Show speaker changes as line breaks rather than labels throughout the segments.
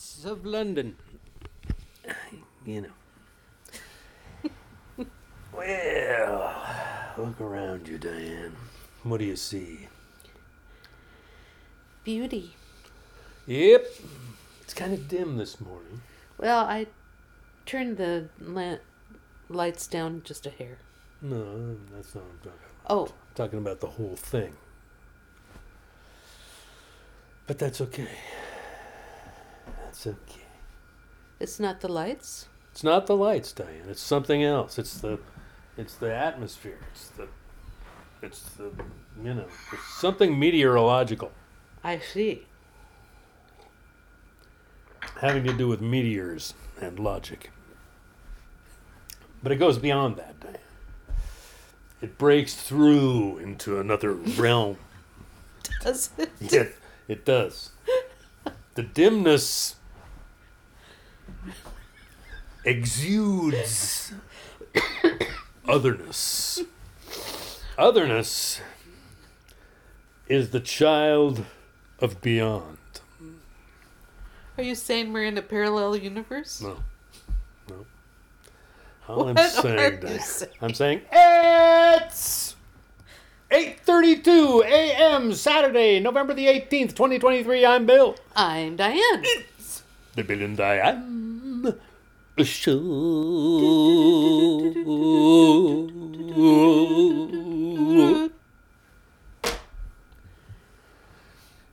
lights of London. You know. well, look around you, Diane. What do you see?
Beauty.
Yep. It's kind of dim this morning.
Well, I turned the la- lights down just a hair.
No, that's not what I'm talking about.
Oh,
I'm talking about the whole thing. But that's okay. That's okay.
it's not the lights?
It's not the lights, Diane. It's something else. It's the, it's the atmosphere. It's the, it's the, you know, it's something meteorological
I see.
having to do with meteors and logic. But it goes beyond that, Diane. It breaks through into another realm.
Does it?
It, it does. The dimness exudes otherness. Otherness is the child of beyond.
Are you saying we're in a parallel universe?
No. No. All I'm
are
saying,
you saying?
I'm saying it's 8:32 a.m. Saturday, November the 18th, 2023. I'm Bill.
I'm Diane.
It's The Bill and Diane Show.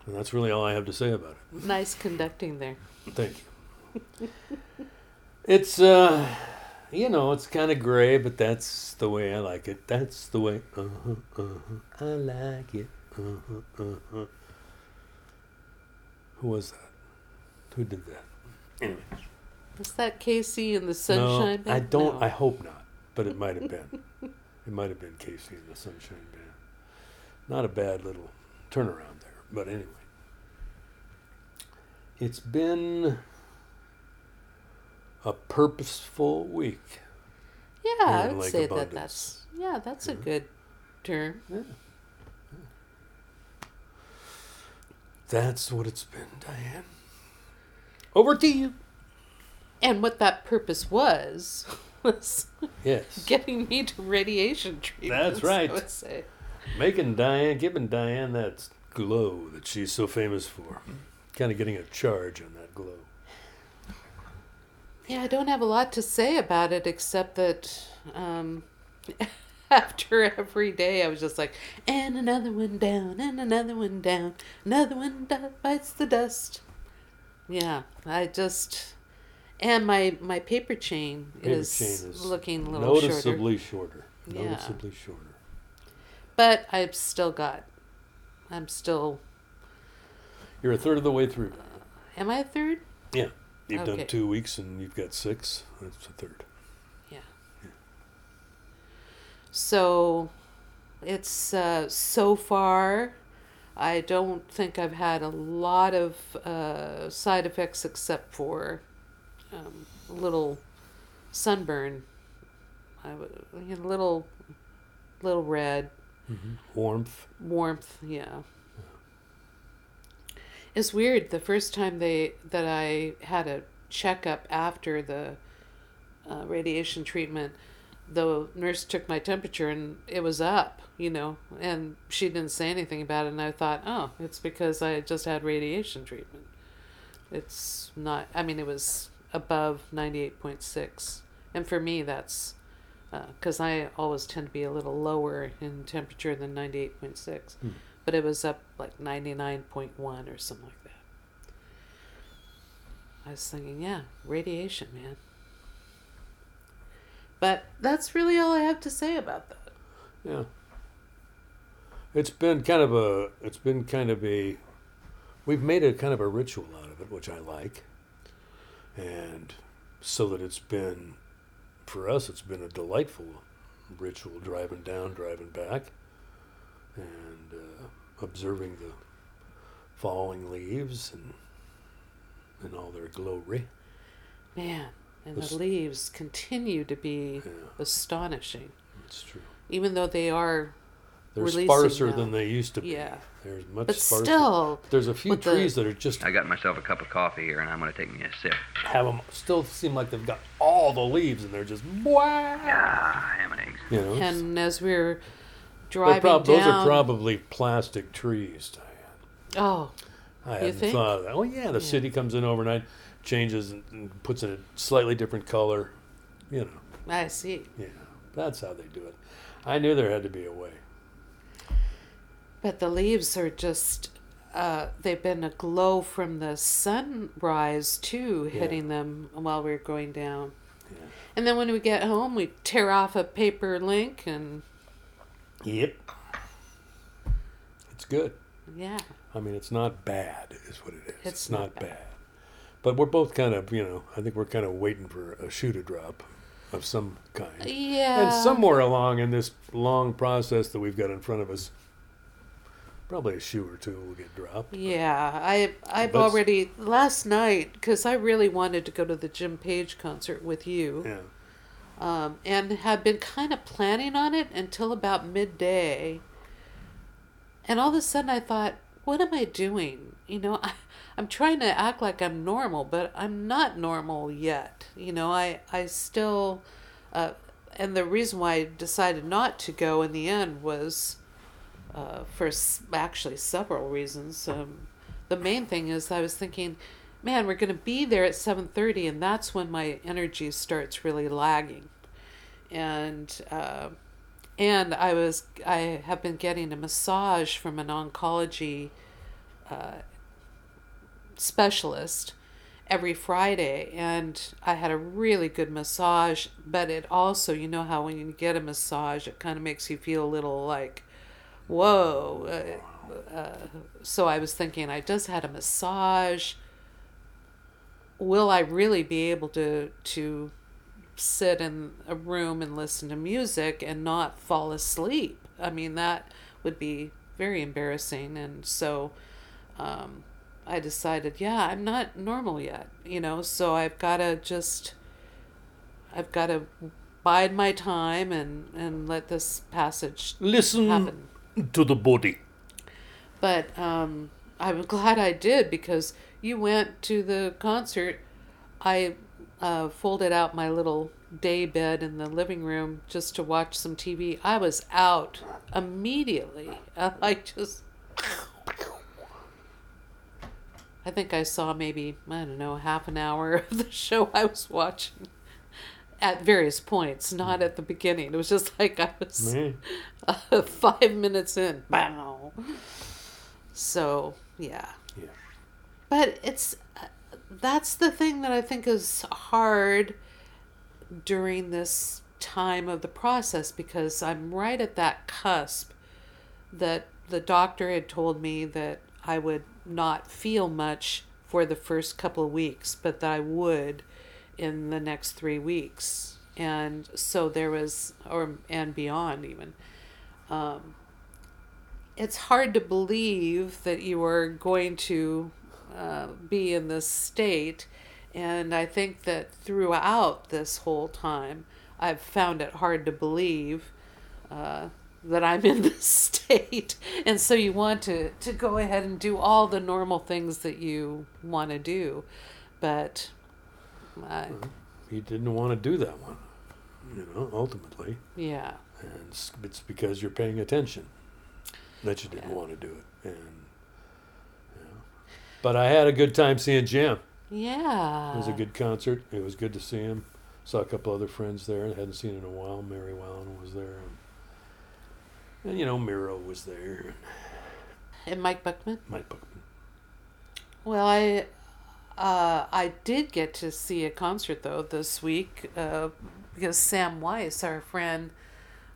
And that's really all I have to say about it.
nice conducting there.
Thank you. It's uh you know, it's kind of gray, but that's the way I like it. That's the way. Uh-huh, uh-huh. I like it. Uh-huh, uh-huh. Who was that? Who did that? Anyway,
Was that KC in the Sunshine
no, I don't.
No.
I hope not, but it might have been. it might have been KC in the Sunshine Band. Not a bad little turnaround there, but anyway. It's been a purposeful week.
Yeah, I would
Lake
say that that's yeah, that's a good term.
Yeah. That's what it's been, Diane. Over to you.
And what that purpose was was
Yes.
getting me to radiation treatment.
That's right.
I would say.
Making Diane, giving Diane that glow that she's so famous for. Kind of getting a charge on that glow.
Yeah, I don't have a lot to say about it except that um, after every day I was just like, and another one down, and another one down, another one bites the dust. Yeah, I just and my my paper chain,
Paper
is,
chain is
looking a little shorter,
noticeably shorter.
Yeah.
Noticeably shorter.
but I've still got. I'm still.
You're a third of the way through.
Am I a third?
Yeah. You've
Okay.
done two weeks and you've got six. That's a third.
Yeah. So it's uh, so far, I don't think I've had a lot of uh, side effects except for um, a little sunburn. I you know, little, little red
Warmth.
warmth. Yeah. It's weird. The first time they that I had a checkup after the uh, radiation treatment, the nurse took my temperature and it was up. You know, and she didn't say anything about it. And I thought, oh, it's because I just had radiation treatment. It's not. I mean, it was above ninety eight point six, and for me, that's because I always tend to be a little lower in temperature than 98.6.
Hmm.
But it was up like 99.1 or something like that. I was thinking, yeah, radiation, man. But that's really all I have to say about that.
Yeah. It's been kind of a it's been kind of a we've made a kind of a ritual out of it, which I like. And so that it's been for us it's been a delightful ritual driving down, driving back and uh, observing the falling leaves and in all their glory.
Man, and the leaves continue to be
Yeah,
astonishing.
it's true.
Even though they are
They're sparser
now.
than they used to be.
Yeah.
There's much
But
sparser.
still,
There's a few
with the-
trees that are just
I got myself a cup of coffee here, and I'm going to take me a sip.
have them still seem like they've got all the leaves and they're just wow.
Ah, ham and eggs.
You know.
and as we were
But
driving
prob-
down,
those are probably plastic trees, Diane.
oh,
I
You
hadn't
think?
thought of that. Oh yeah, the city comes in overnight, changes and, and puts in a slightly different color. You know.
I see.
Yeah. That's how they do it. I knew there had to be a way.
But the leaves are just. Uh, they've been aglow from the sunrise too,
Yeah.
hitting them while we are going down.
Yeah.
And then when we get home, we tear off a paper link, and
Yep. It's good.
yeah,
I mean, it's not bad, is what it is.
It's
not,
not
bad.
bad.
But we're both kind of, you know, I think we're kind of waiting for a shoe to drop of some kind.
yeah.
And somewhere along in this long process that we've got in front of us, probably a shoe or two will get dropped.
Yeah, I I've
But-
already last night because I really wanted to go to the Jim Page concert with you,
Yeah.
um, and had been kind of planning on it until about midday. And all of a sudden, I thought, "What am I doing?" You know, I, I'm trying to act like I'm normal, but I'm not normal yet. You know, I I still, uh, and the reason why I decided not to go in the end was uh, for s- actually several reasons. Um, the main thing is I was thinking, man, we're going to be there at seven thirty, and that's when my energy starts really lagging, and uh, and I was I have been getting a massage from an oncology uh, specialist every Friday, and I had a really good massage. But it also, you know how when you get a massage, it kind of makes you feel a little like, whoa. Uh, uh, so I was thinking, I just had a massage. Will I really be able to to sit in a room and listen to music and not fall asleep? I mean, that would be very embarrassing. And so um, I decided, yeah, I'm not normal yet, you know, so I've got to just, I've got to bide my time and, and let this passage
Listen
happen.
To the body.
But um, I'm glad I did because you went to the concert. I uh, folded out my little day bed in the living room just to watch some TV. I was out immediately. I just. I think I saw maybe, I don't know, half an hour of the show I was watching at various points, not at the beginning. It was just like I was uh, five minutes in. Bow. So, yeah.
Yeah.
But it's uh, that's the thing that I think is hard during this time of the process because I'm right at that cusp that the doctor had told me that I would not feel much for the first couple of weeks, but that I would in the next three weeks. And so there was, or and beyond even. Um, it's hard to believe that you are going to uh, be in this state. And I think that throughout this whole time, I've found it hard to believe uh, that I'm in this state. And so you want to, to go ahead and do all the normal things that you want to do. But I,
He didn't want to do that one, you know, ultimately.
yeah.
And it's, it's because you're paying attention that you didn't
Yeah.
want to do it. And, you know. But I had a good time seeing Jim.
Yeah.
It was a good concert. It was good to see him. Saw a couple other friends there I hadn't seen in a while. Mary Wallen was there. And, and you know, Miro was there.
And Mike Buckman?
Mike Buckman.
Well, I uh, I did get to see a concert though this week uh, because Sam Weiss, our friend,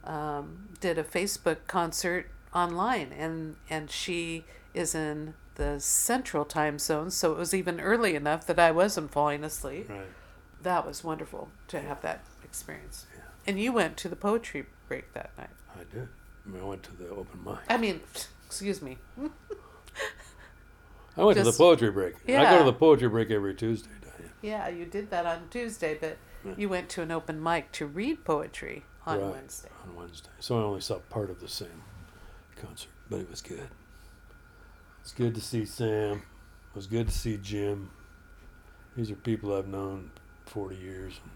um, did a Facebook concert online, and and she is in the Central Time Zone, so it was even early enough that I wasn't falling asleep.
Right.
That was wonderful to have that experience.
Yeah.
And you went to the poetry break that night.
I did. I, mean, I went to the open mic.
I mean, excuse me.
I went to the poetry break. I go to the poetry break every Tuesday, Diane.
Yeah, you did that on Tuesday, but
Yeah.
you went to an open mic to read poetry on
Right.
Wednesday.
On Wednesday. So I only saw part of the same concert, but it was good. It's good to see Sam. It was good to see Jim. These are people I've known 40 years. And,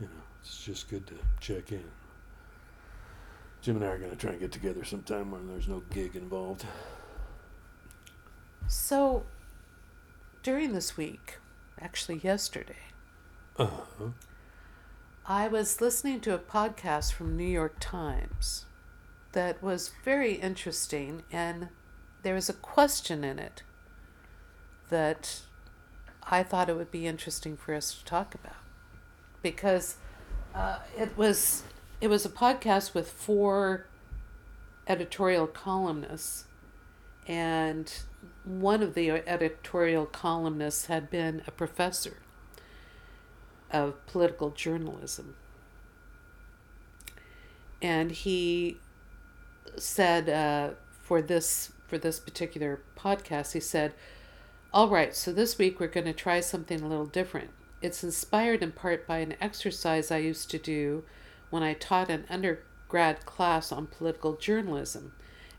you know, it's just good to check in. Jim and I are going to try and get together sometime when there's no gig involved.
So, during this week, actually yesterday,
Uh-huh.
I was listening to a podcast from New York Times that was very interesting, and there was a question in it that I thought it would be interesting for us to talk about because uh, it was it was a podcast with four editorial columnists, and one of the editorial columnists had been a professor of political journalism. And he said uh, for this for this particular podcast, he said, "All right, so this week we're going to try something a little different. It's inspired in part by an exercise I used to do when I taught an undergrad class on political journalism.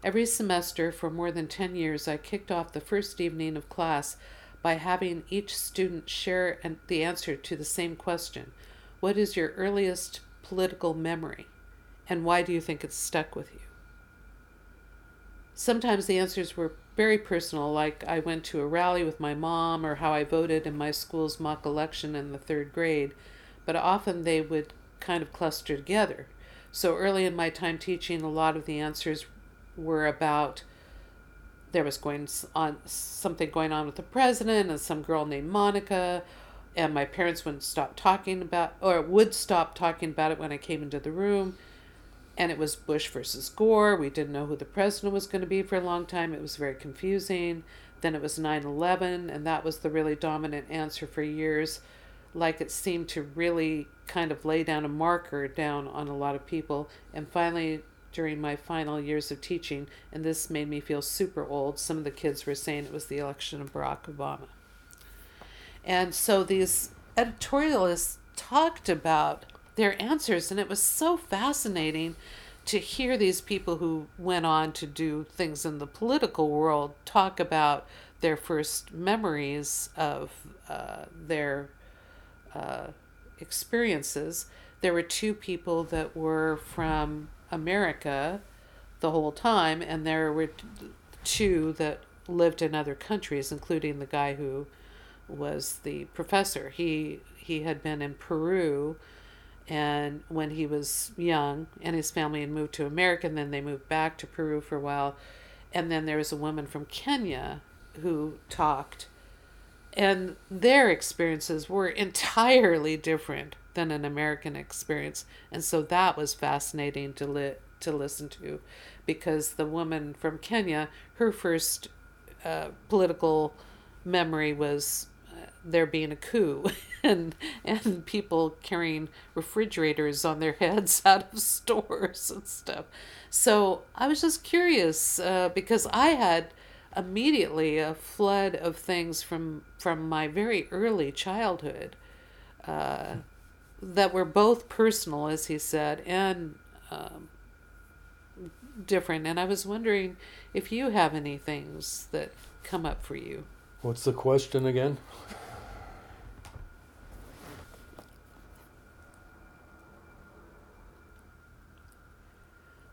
Every semester for more than 10 years, I kicked off the first evening of class by having each student share an, the answer to the same question What is your earliest political memory? And why do you think it's stuck with you? Sometimes the answers were very personal, like I went to a rally with my mom or how I voted in my school's mock election in the third grade, but often they would kind of cluster together. So early in my time teaching, a lot of the answers were about there was going on something going on with the president and some girl named Monica and my parents wouldn't stop talking about or would stop talking about it when I came into the room and it was Bush versus Gore. We didn't know who the president was going to be for a long time. It was very confusing. Then it was 9/11 and that was the really dominant answer for years like it seemed to really kind of lay down a marker down on a lot of people and finally during my final years of teaching, and this made me feel super old. Some of the kids were saying it was the election of Barack Obama. And so these editorialists talked about their answers, and it was so fascinating to hear these people who went on to do things in the political world talk about their first memories of uh, their uh, experiences. There were two people that were from America the whole time, and there were two that lived in other countries, including the guy who was the professor. He he had been in Peru, and when he was young, and his family had moved to America, and then they moved back to Peru for a while, and then there was a woman from Kenya who talked, and their experiences were entirely different than an American experience. And so that was fascinating to li- to listen to because the woman from Kenya, her first uh, political memory was uh, there being a coup and and people carrying refrigerators on their heads out of stores and stuff. So I was just curious uh, because I had immediately a flood of things from from my very early childhood uh, that were both personal, as he said, and um, different. And I was wondering if you have any things that come up for you.
What's the question again?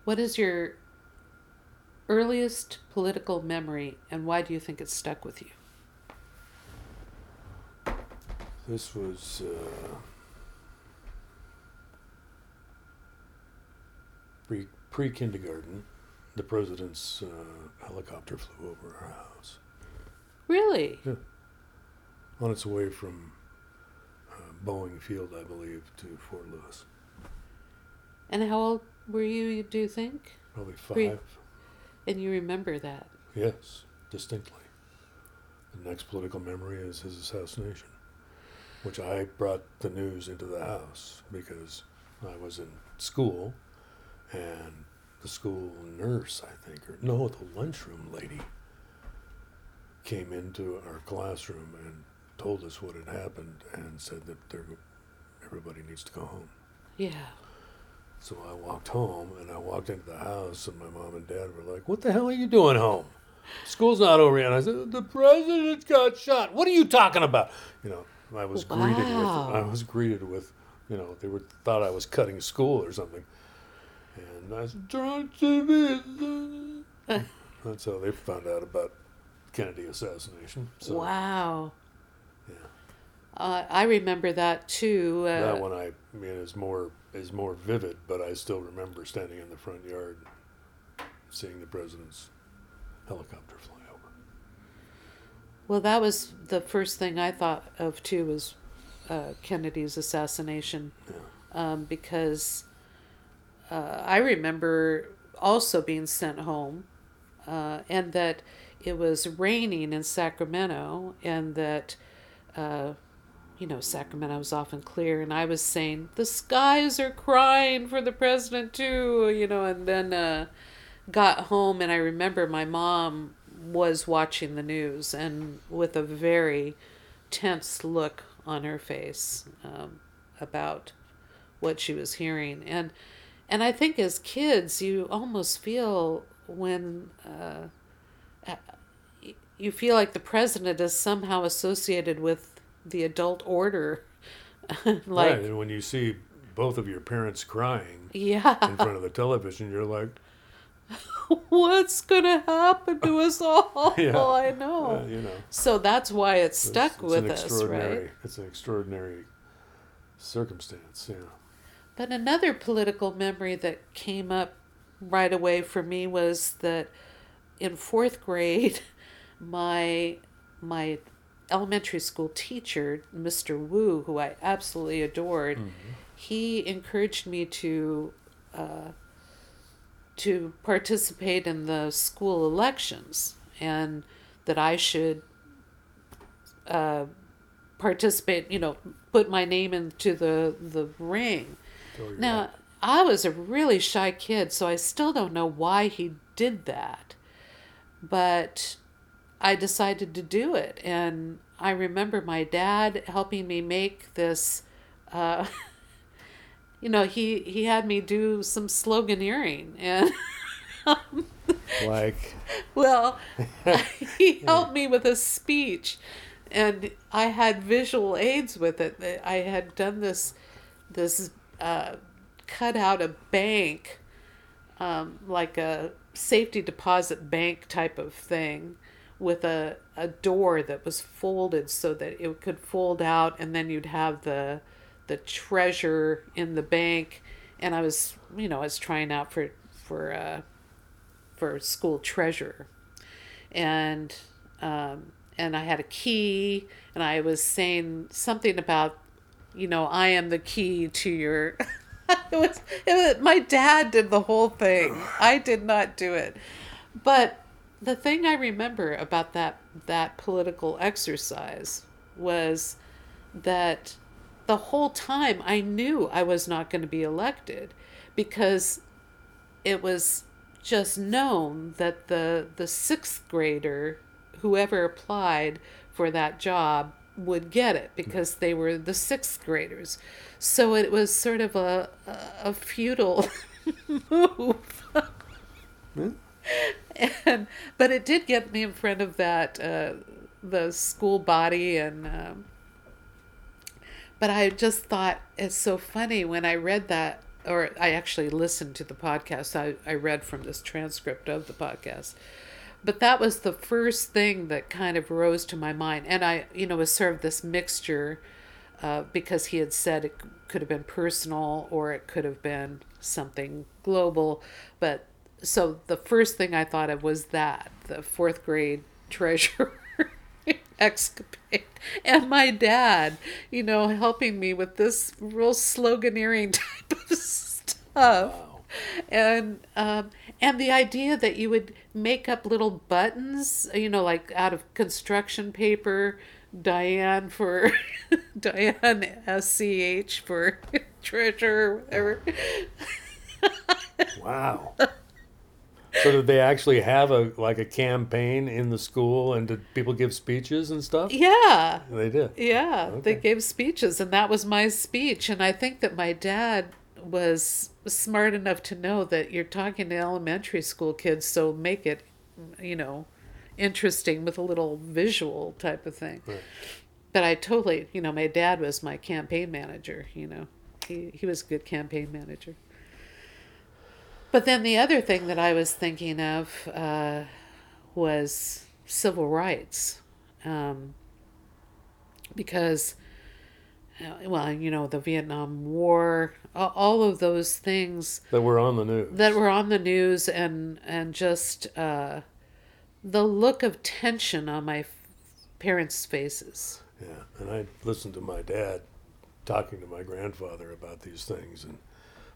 What is your earliest political memory, and why do you think it stuck with you?
This was uh, pre pre kindergarten. The president's uh, helicopter flew over our house
Really? Yeah.
on its way from uh, Boeing Field, I believe, to Fort Lewis.
And how old were you, do you think?
Probably five.
And you remember that?
Yes, distinctly. The next political memory is his assassination, which I brought the news into the house because I was in school and the school nurse, I think, or no, the lunchroom lady came into our classroom and told us what had happened and said that everybody needs to go home.
Yeah.
So I walked home and I walked into the house and my mom and dad were like, What the hell are you doing home? School's not over yet. And I said, The president got shot. What are you talking about? You know, I was greeted with I was greeted with, you know, they were thought I was cutting school or something. And I said, Trying to be That's how they found out about Kennedy assassination. So
wow.
yeah.
Uh, I remember that too. Uh,
that one I, I mean is more is more vivid, but I still remember standing in the front yard, seeing the president's helicopter fly over.
Well, that was the first thing I thought of too was uh, Kennedy's assassination, um, because uh, I remember also being sent home, uh, and that it was raining in Sacramento, and that. Uh, you know, Sacramento was often clear, and I was saying the skies are crying for the president too, you know, and then uh, got home, and I remember my mom was watching the news and with a very tense look on her face um, about what she was hearing, and and I think as kids, you almost feel when. Uh, you feel like the president is somehow associated with the adult order like
right, and when you see both of your parents crying
yeah
in front of the television, you're like,
what's gonna happen to us all
Yeah.
i know
uh, you know,
so that's why it stuck
it's, it's
with us right
It's an extraordinary circumstance. Yeah.
But another political memory that came up right away for me was that in fourth grade, my my elementary school teacher, Mr. Wu, who I absolutely adored, he encouraged me to uh, to participate in the school elections and that I should uh, participate, you know, put my name into the the ring. Now,
hat.
I was a really shy kid, so I still don't know why he did that. But I decided to do it. And I remember my dad helping me make this. Uh, you know, he, he had me do some sloganeering. And,
like,
well, he helped me with a speech. And I had visual aids with it. I had done this this cut out a bank, um, like a safety deposit bank type of thing, with a, a door that was folded so that it could fold out, and then you'd have the the treasure in the bank. And I was, you know, I was trying out for for uh, for school treasurer, and um, and I had a key, and I was saying something about you know, I am the key to your. it, was, it was my dad did the whole thing. I did not do it, but the thing I remember about that that political exercise was that the whole time I knew I was not going to be elected because it was just known that the the sixth grader whoever applied for that job would get it because they were the sixth graders. So it was sort of a a, a futile move. And but it did get me in front of that uh, the school body and um, but I just thought it's so funny when I read that or I actually listened to the podcast. I, I read from this transcript of the podcast but that was the first thing that kind of rose to my mind. And I you know was sort of this mixture uh, because he had said it could have been personal or it could have been something global. But so the first thing I thought of was that the fourth grade treasure escapade and my dad you know helping me with this real sloganeering type of stuff.
Wow.
and um, and the idea that you would make up little buttons you know like out of construction paper diane for diane sch for treasure or whatever
Wow. so did they actually have a like a campaign in the school, and did people give speeches and stuff?
yeah
They did.
Yeah, they gave speeches, and that was my speech. And I think that my dad was smart enough to know that you're talking to elementary school kids, so make it, you know, interesting with a little visual type of thing.
Right.
But I totally, you know, my dad was my campaign manager, you know. He he was a good campaign manager. But then the other thing that I was thinking of uh, was civil rights. Um, because well, you know, the Vietnam War, all of those things
That were on the news.
that were on the news and and just uh, the look of tension on my parents' faces.
Yeah, and I listened to my dad talking to my grandfather about these things, and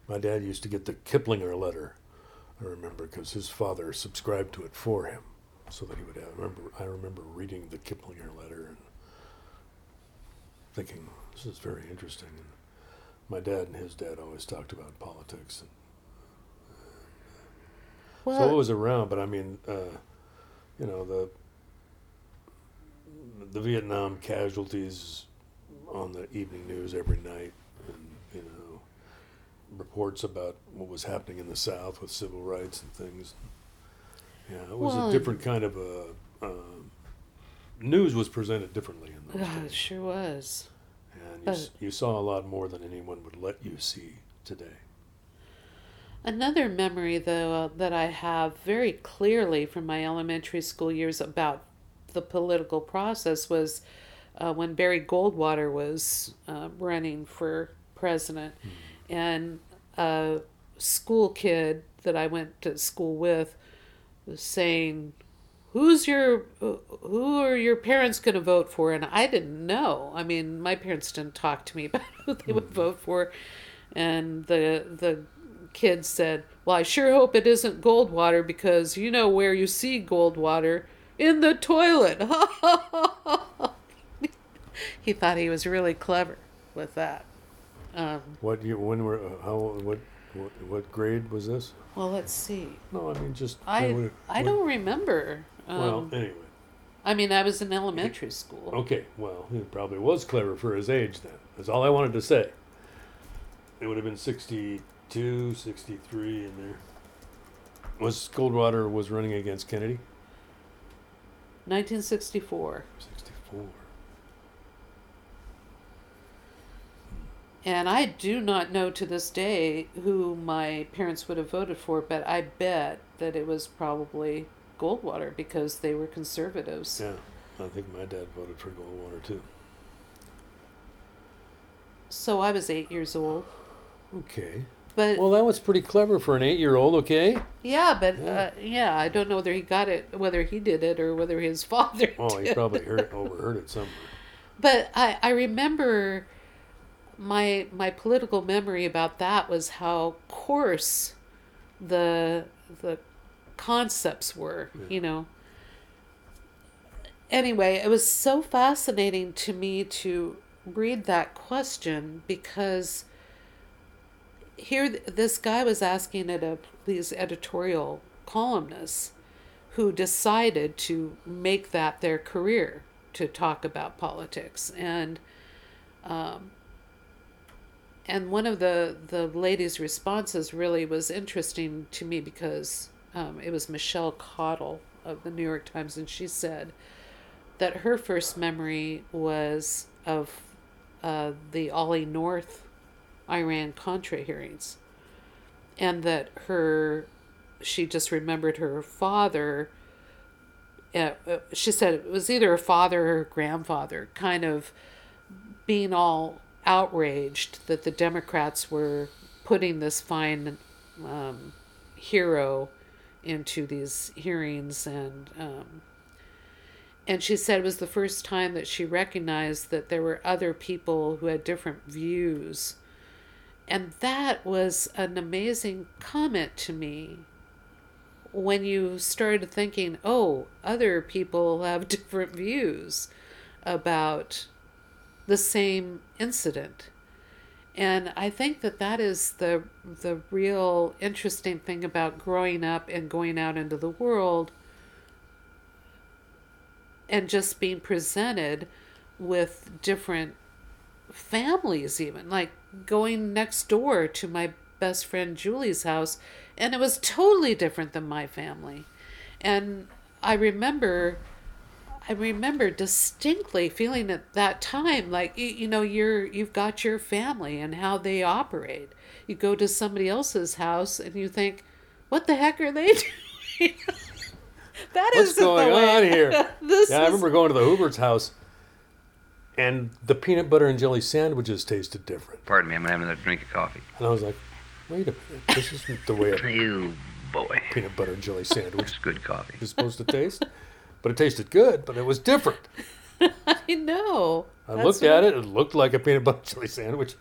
my dad used to get the Kiplinger letter. I remember because his father subscribed to it for him, so that he would have. I remember, I remember reading the Kiplinger letter and thinking this is very interesting. And my dad and his dad always talked about politics. And
Well,
so it was around, but I mean, uh, you know, the the Vietnam casualties on the evening news every night, and you know, reports about what was happening in the South with civil rights and things. Yeah, it was
Well,
a different kind of a. Um, news was presented differently in those
Ah, it sure was.
And you, s- you saw a lot more than anyone would let you see today.
Another memory, though, uh, that I have very clearly from my elementary school years about the political process was uh, when Barry Goldwater was uh, running for president, and a school kid that I went to school with was saying, "Who's your who are your parents going to vote for?" And I didn't know. I mean, my parents didn't talk to me about who they would vote for, and the the kid said, "Well, I sure hope it isn't Goldwater because you know where you see Goldwater in the toilet." he thought he was really clever with that. Um,
What you when were uh, how what, what what grade was this?
well, let's see.
No, I mean just
I I don't remember. Um,
Well, anyway.
I mean, I was in elementary school.
Okay, well, he probably was clever for his age then. That's all I wanted to say. It would have been 62, 63 in there. Was Goldwater was running against Kennedy?
1964.
64.
And I do not know to this day who my parents would have voted for, but I bet that it was probably Goldwater because they were conservatives.
Yeah, I think my dad voted for Goldwater too.
So I was eight years old.
Okay.
But
Well, that was pretty clever for an eight-year-old. Okay.
yeah, but
Yeah.
Uh, yeah, I don't know whether he got it, whether he did it, or whether his father.
Oh, he probably heard it, overheard it somewhere.
But I, I remember my my political memory about that was how coarse the the concepts were, you know. Anyway, it was so fascinating to me to read that question because here this guy was asking it of these editorial columnists who decided to make that their career to talk about politics and um, and one of the the lady's responses really was interesting to me because um, it was Michelle Cottle of the New York Times, and she said that her first memory was of uh, the Ollie North Iran Contra hearings, and that her she just remembered her father. Uh, uh, she said it was either her father or her grandfather, kind of being all outraged that the Democrats were putting this fine um, hero into these hearings and um, and she said it was the first time that she recognized that there were other people who had different views. And that was an amazing comment to me. When you started thinking oh other people have different views about the same incident and i think that that is the the real interesting thing about growing up and going out into the world and just being presented with different families even like going next door to my best friend Julie's house, and it was totally different than my family. And I remember, I remember distinctly feeling at that time like you, you know you're you've got your family and how they operate. You go to somebody else's house and you think, what the heck are they doing? that
What's
isn't the
going
way-
on here?
this
yeah, I remember going to the Hubert's house, and the peanut butter and jelly sandwiches tasted different.
Pardon me, I'm having a drink of coffee.
And I was like, wait a minute, this isn't the way a
You boy.
peanut butter and jelly sandwich
It's good coffee.
is supposed to taste. But it tasted good, but it was different.
I know.
I
That's
looked
what-
at it, it looked like a peanut butter and jelly sandwich.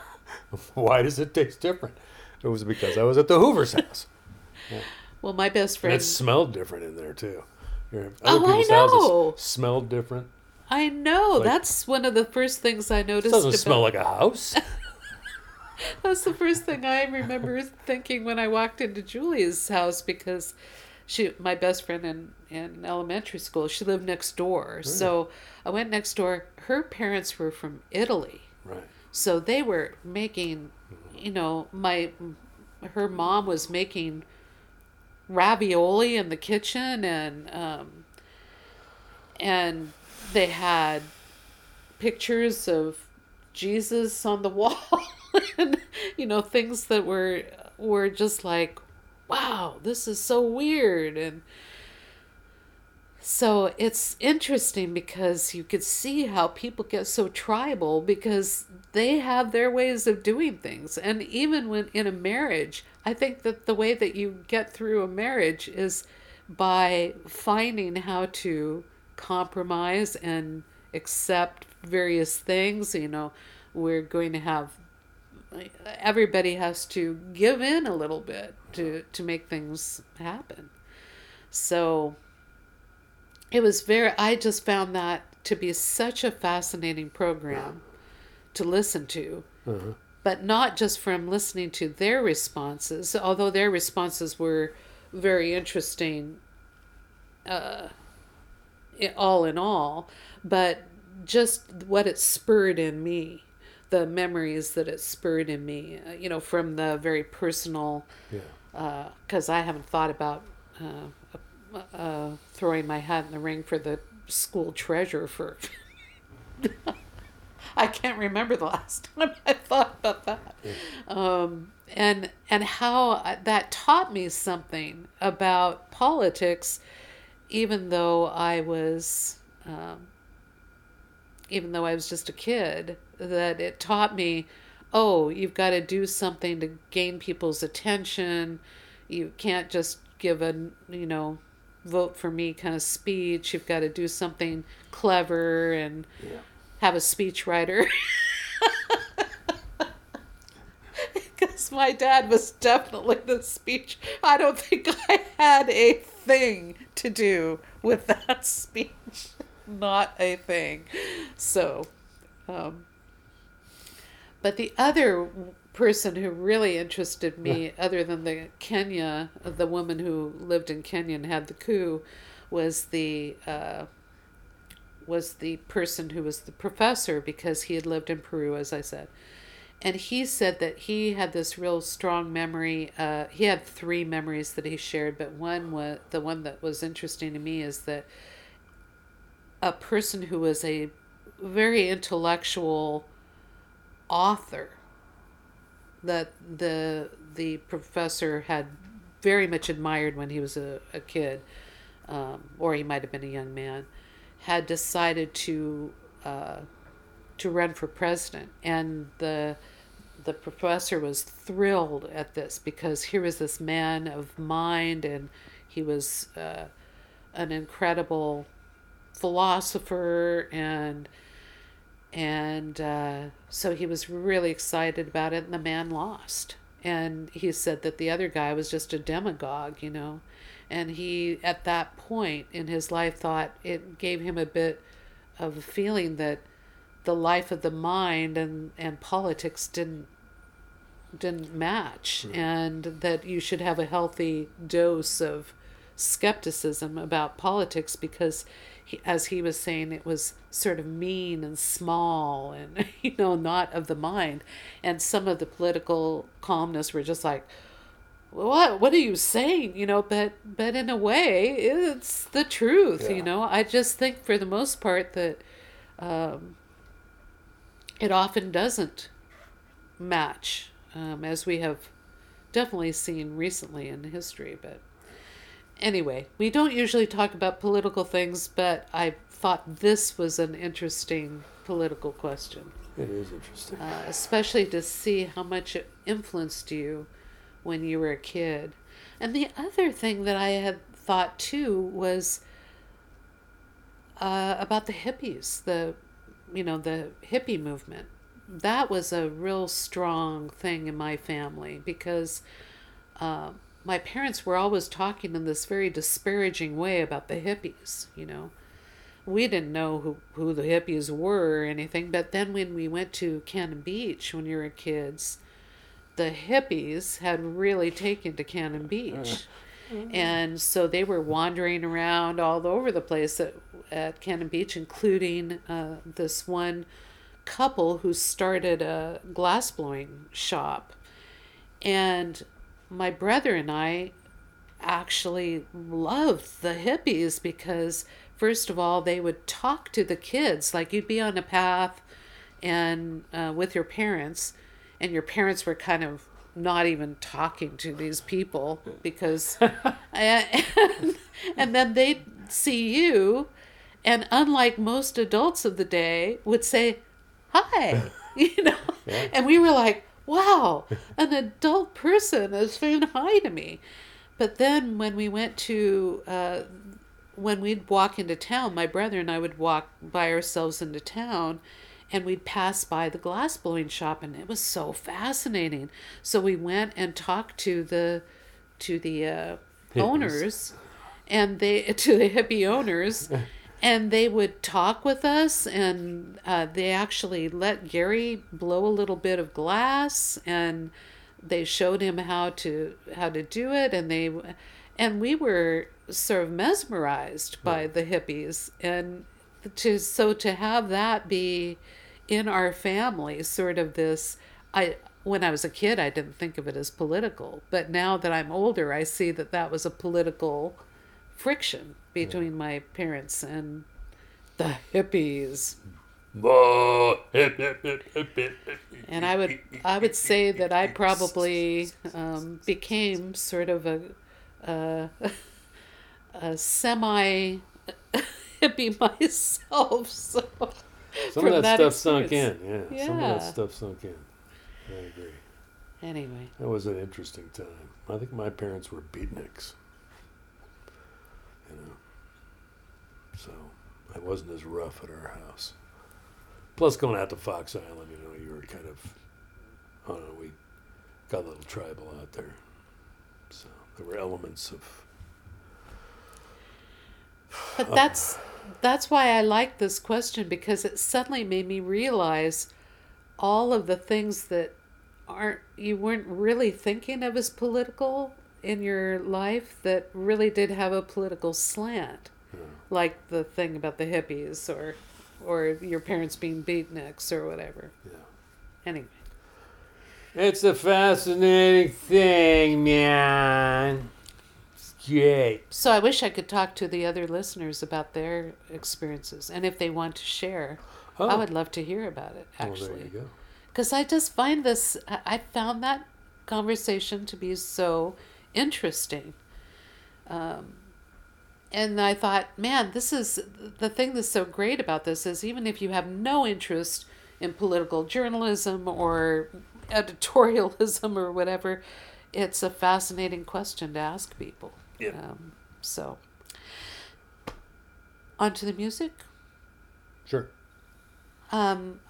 Why does it taste different? It was because I was at the Hoover's house.
Well, my best
And
friend.
it smelled different in there too.
Oh,
other
I know.
houses smelled different.
I know.
like-
that's one of the first things I
It
noticed.
doesn't
about,
smell like a house.
That's the first thing I remember thinking when I walked into Julie's house because she, my best friend in, in elementary school, she lived next door. So I went next door. Her parents were from Italy.
right.
So they were making, you know, my her mom was making ravioli in the kitchen and um and they had pictures of Jesus on the wall and you know things that were were just like wow this is so weird and so it's interesting because you could see how people get so tribal because they have their ways of doing things. And even when in a marriage, I think that the way that you get through a marriage is by finding how to compromise and accept various things. You know, we're going to have everybody has to give in a little bit to to make things happen. So it was very i just found that to be such a fascinating program to listen to. But not just from listening to their responses although their responses were very interesting uh, all in all but just what it spurred in me the memories that it spurred in me uh, you know from the very personal
Yeah.
because I haven't thought about uh, uh, throwing my hat in the ring for the school treasurer for. I can't remember the last time I thought about that, um, and and how that taught me something about politics, even though I was. Um, even though I was just a kid, that it taught me, oh, you've got to do something to gain people's attention. You can't just give a, you know, vote for me kind of speech. You've got to do something clever and
Yeah.
have a speechwriter. Because my dad was definitely the speech. I don't think I had a thing to do with that speech. Not a thing. So, um, but the other person who really interested me, other than the Kenya, the woman who lived in Kenya and had the coup, was the uh, was the person who was the professor because he had lived in Peru, as I said. And he said that he had this real strong memory. Uh, he had three memories that he shared, but one was the one that was interesting to me is that a person who was a very intellectual author that the the professor had very much admired when he was a, a kid, um, or he might have been a young man, had decided to uh, to run for president, and the the professor was thrilled at this because here was this man of mind, and he was uh, an incredible philosopher and and uh, so he was really excited about it and the man lost. And he said that the other guy was just a demagogue you know? And he at that point in his life thought it gave him a bit of a feeling that the life of the mind and and politics didn't didn't match. And that you should have a healthy dose of skepticism about politics because he, as he was saying, it was sort of mean and small and, you know, not of the mind. And some of the political columnists were just like, what what are you saying you know but but in a way it's the truth
Yeah.
you know i just think for the most part that um, it often doesn't match um, as we have definitely seen recently in history but anyway we don't usually talk about political things but i thought this was an interesting political question
It is interesting.
uh, especially to see how much it influenced you when you were a kid. And the other thing that I had thought too was uh, about the hippies, the you know the hippie movement. That was a real strong thing in my family because uh, my parents were always talking in this very disparaging way about the hippies. You know, we didn't know who, who the hippies were or anything, but then when we went to Cannon Beach when we were kids, the hippies had really taken to Cannon Beach. And so they were wandering around all over the place at, at Cannon Beach, including uh, this one couple who started a glassblowing shop. And my brother and I actually loved the hippies because, first of all, they would talk to the kids. Like you'd be on a path and uh, with your parents, and your parents were kind of not even talking to these people because and, and then they'd see you and unlike most adults of the day would say hi you know
Yeah.
and we were like wow an adult person is saying hi to me. But then when we went to uh, when we'd walk into town my brother and i would walk by ourselves into town and we'd pass by the glass blowing shop and it was so fascinating. So we went and talked to the to the uh, owners and they to the hippie owners and they would talk with us and uh, they actually let gary blow a little bit of glass and they showed him how to how to do it and they and we were sort of mesmerized by the hippies. And to so to have that be in our family sort of this i when i was a kid i didn't think of it as political. But now that i'm older i see that that was a political friction between my parents and the hippies and I would I would say that I probably um, became sort of a a, a semi hippie myself. So
Some of that, stuff sunk in. Yeah, some of that stuff sunk in. I agree.
Anyway,
That was an interesting time. I think my parents were beatniks. You know, so it wasn't as rough at our house. Plus, going out to Fox Island, you know, you were kind of, I don't know, we got a little tribal out there. So there were elements of.
but that's that's why I like this question because it suddenly made me realize all of the things that aren't you weren't really thinking of as political in your life that really did have a political slant.
Know,
like the thing about the hippies or or your parents being beatniks or whatever.
yeah.
Anyway,
It's a fascinating thing, man. It's great.
so I wish I could talk to the other listeners about their experiences and if they want to share.
Oh,
I would love to hear about it actually.
you go.
Because I just find this, I found that conversation to be so interesting. Um, and I thought, man, this is the thing that's so great about this is even if you have no interest in political journalism or editorialism or whatever, it's a fascinating question to ask people.
Yep.
Um, so, on to the music.
Sure.
Um,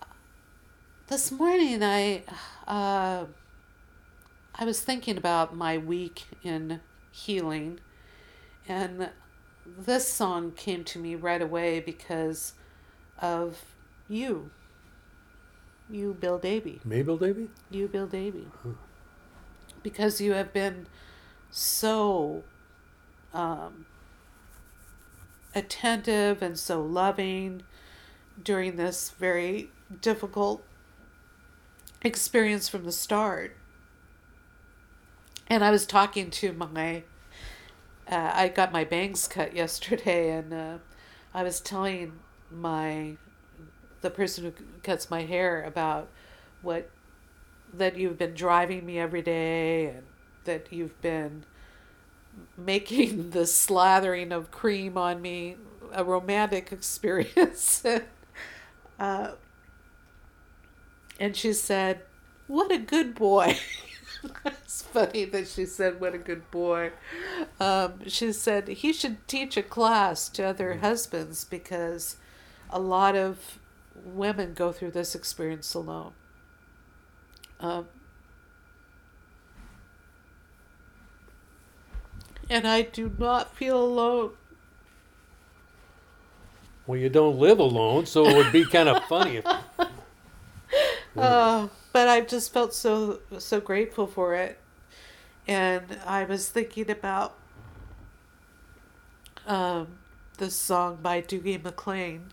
this morning I, uh, I was thinking about my week in healing, and this song came to me right away because of you. You, Bill Davy.
Bill Davy?
You, Bill Davy. Because you have been so um, attentive and so loving during this very difficult experience from the start. And I was talking to my, uh, I got my bangs cut yesterday, and uh, I was telling my, the person who cuts my hair about what, that you've been driving me every day, and that you've been making the slathering of cream on me a romantic experience. uh, and she said, What a good boy. funny that she said, What a good boy. Um, she said, He should teach a class to other husbands because a lot of women go through this experience alone. Um, and I do not feel alone.
Well, you don't live alone, so it would be kind of funny if
Oh, but I just felt so so grateful for it, and I was thinking about um, this song by Dougie MacLean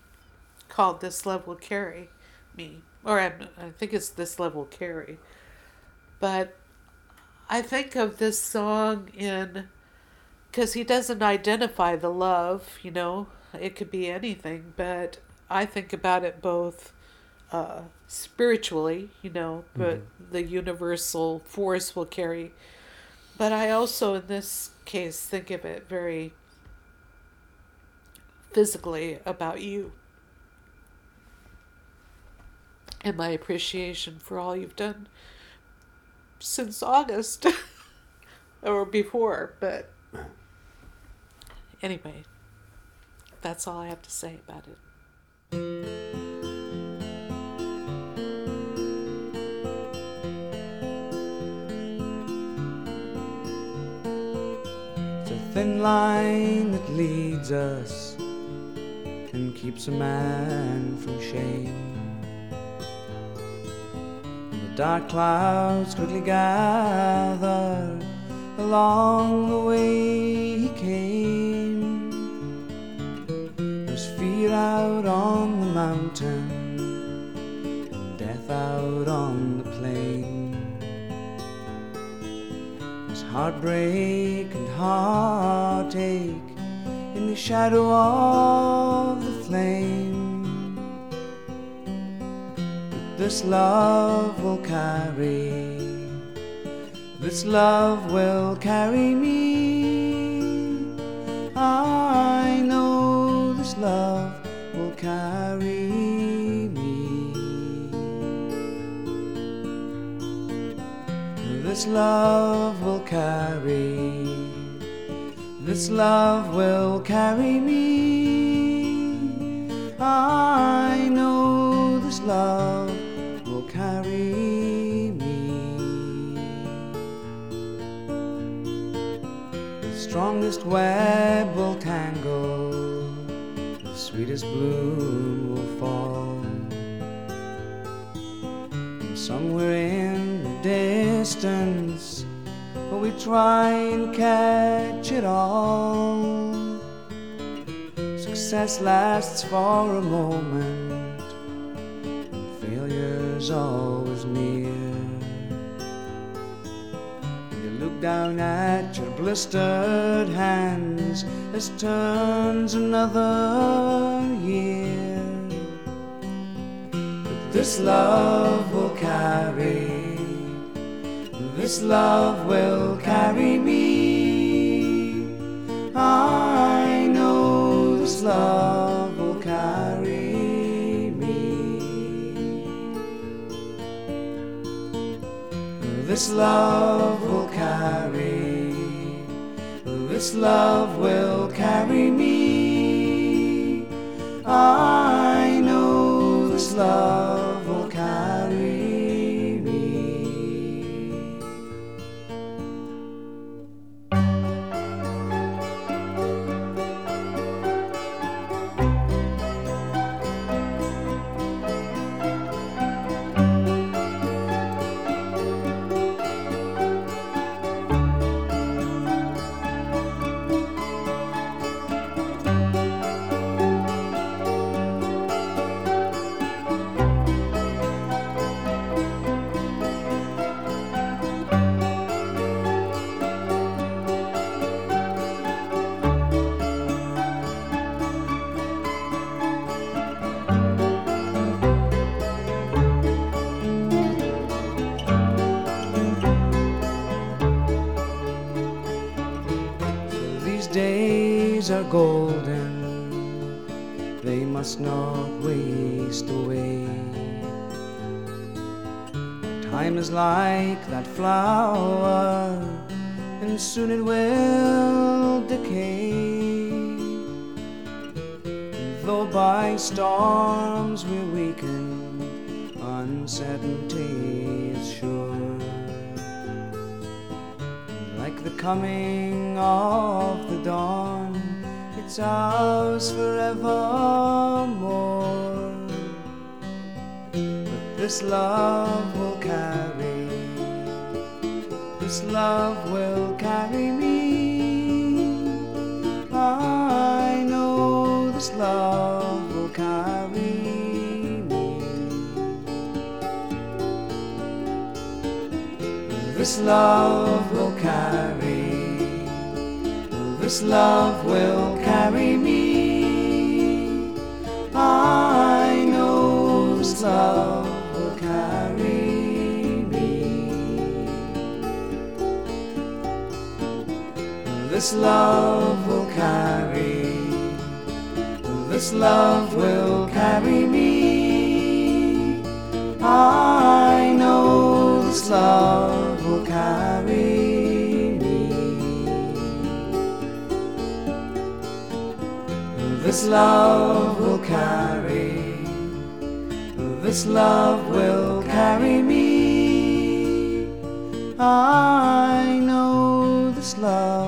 called "This Love Will Carry Me," or I, I think it's "This Love Will Carry," but I think of this song in because he doesn't identify the love, you know, it could be anything, but I think about it both uh, spiritually, you know, but
Mm-hmm.
the universal force will carry. But I also, in this case, think of it very physically about you and my appreciation for all you've done since August or before. But anyway, that's all I have to say about it.
Thin line that leads us and keeps a man from shame. And the dark clouds quickly gather along the way he came. There's fear out on the mountain, and death out on the plain. There's heartbreak heartache in the shadow of the flame. This love will carry, this love will carry me. I know this love will carry me. This love will carry, this love will carry me. I know this love will carry me. The strongest web will tangle, the sweetest bloom will fall. And somewhere in the distance, we try and catch it all. Success lasts for a moment, failure's always near. You look down at your blistered hands as turns another year. But this love will carry, this love will carry me. I know this love will carry me. This love will carry, this love will carry me. I know this love are golden, they must not waste away. Time is like that flower, and soon it will decay. Though by storms we're weakened, uncertainty is sure. Like the coming of it's ours forevermore. But this love will carry, this love will carry me. I know this love will carry me. This love will carry, this love will carry me. I know this love will carry me. This love will carry, this love will carry me. I know this love will carry This love will carry, this love will carry me. I know this love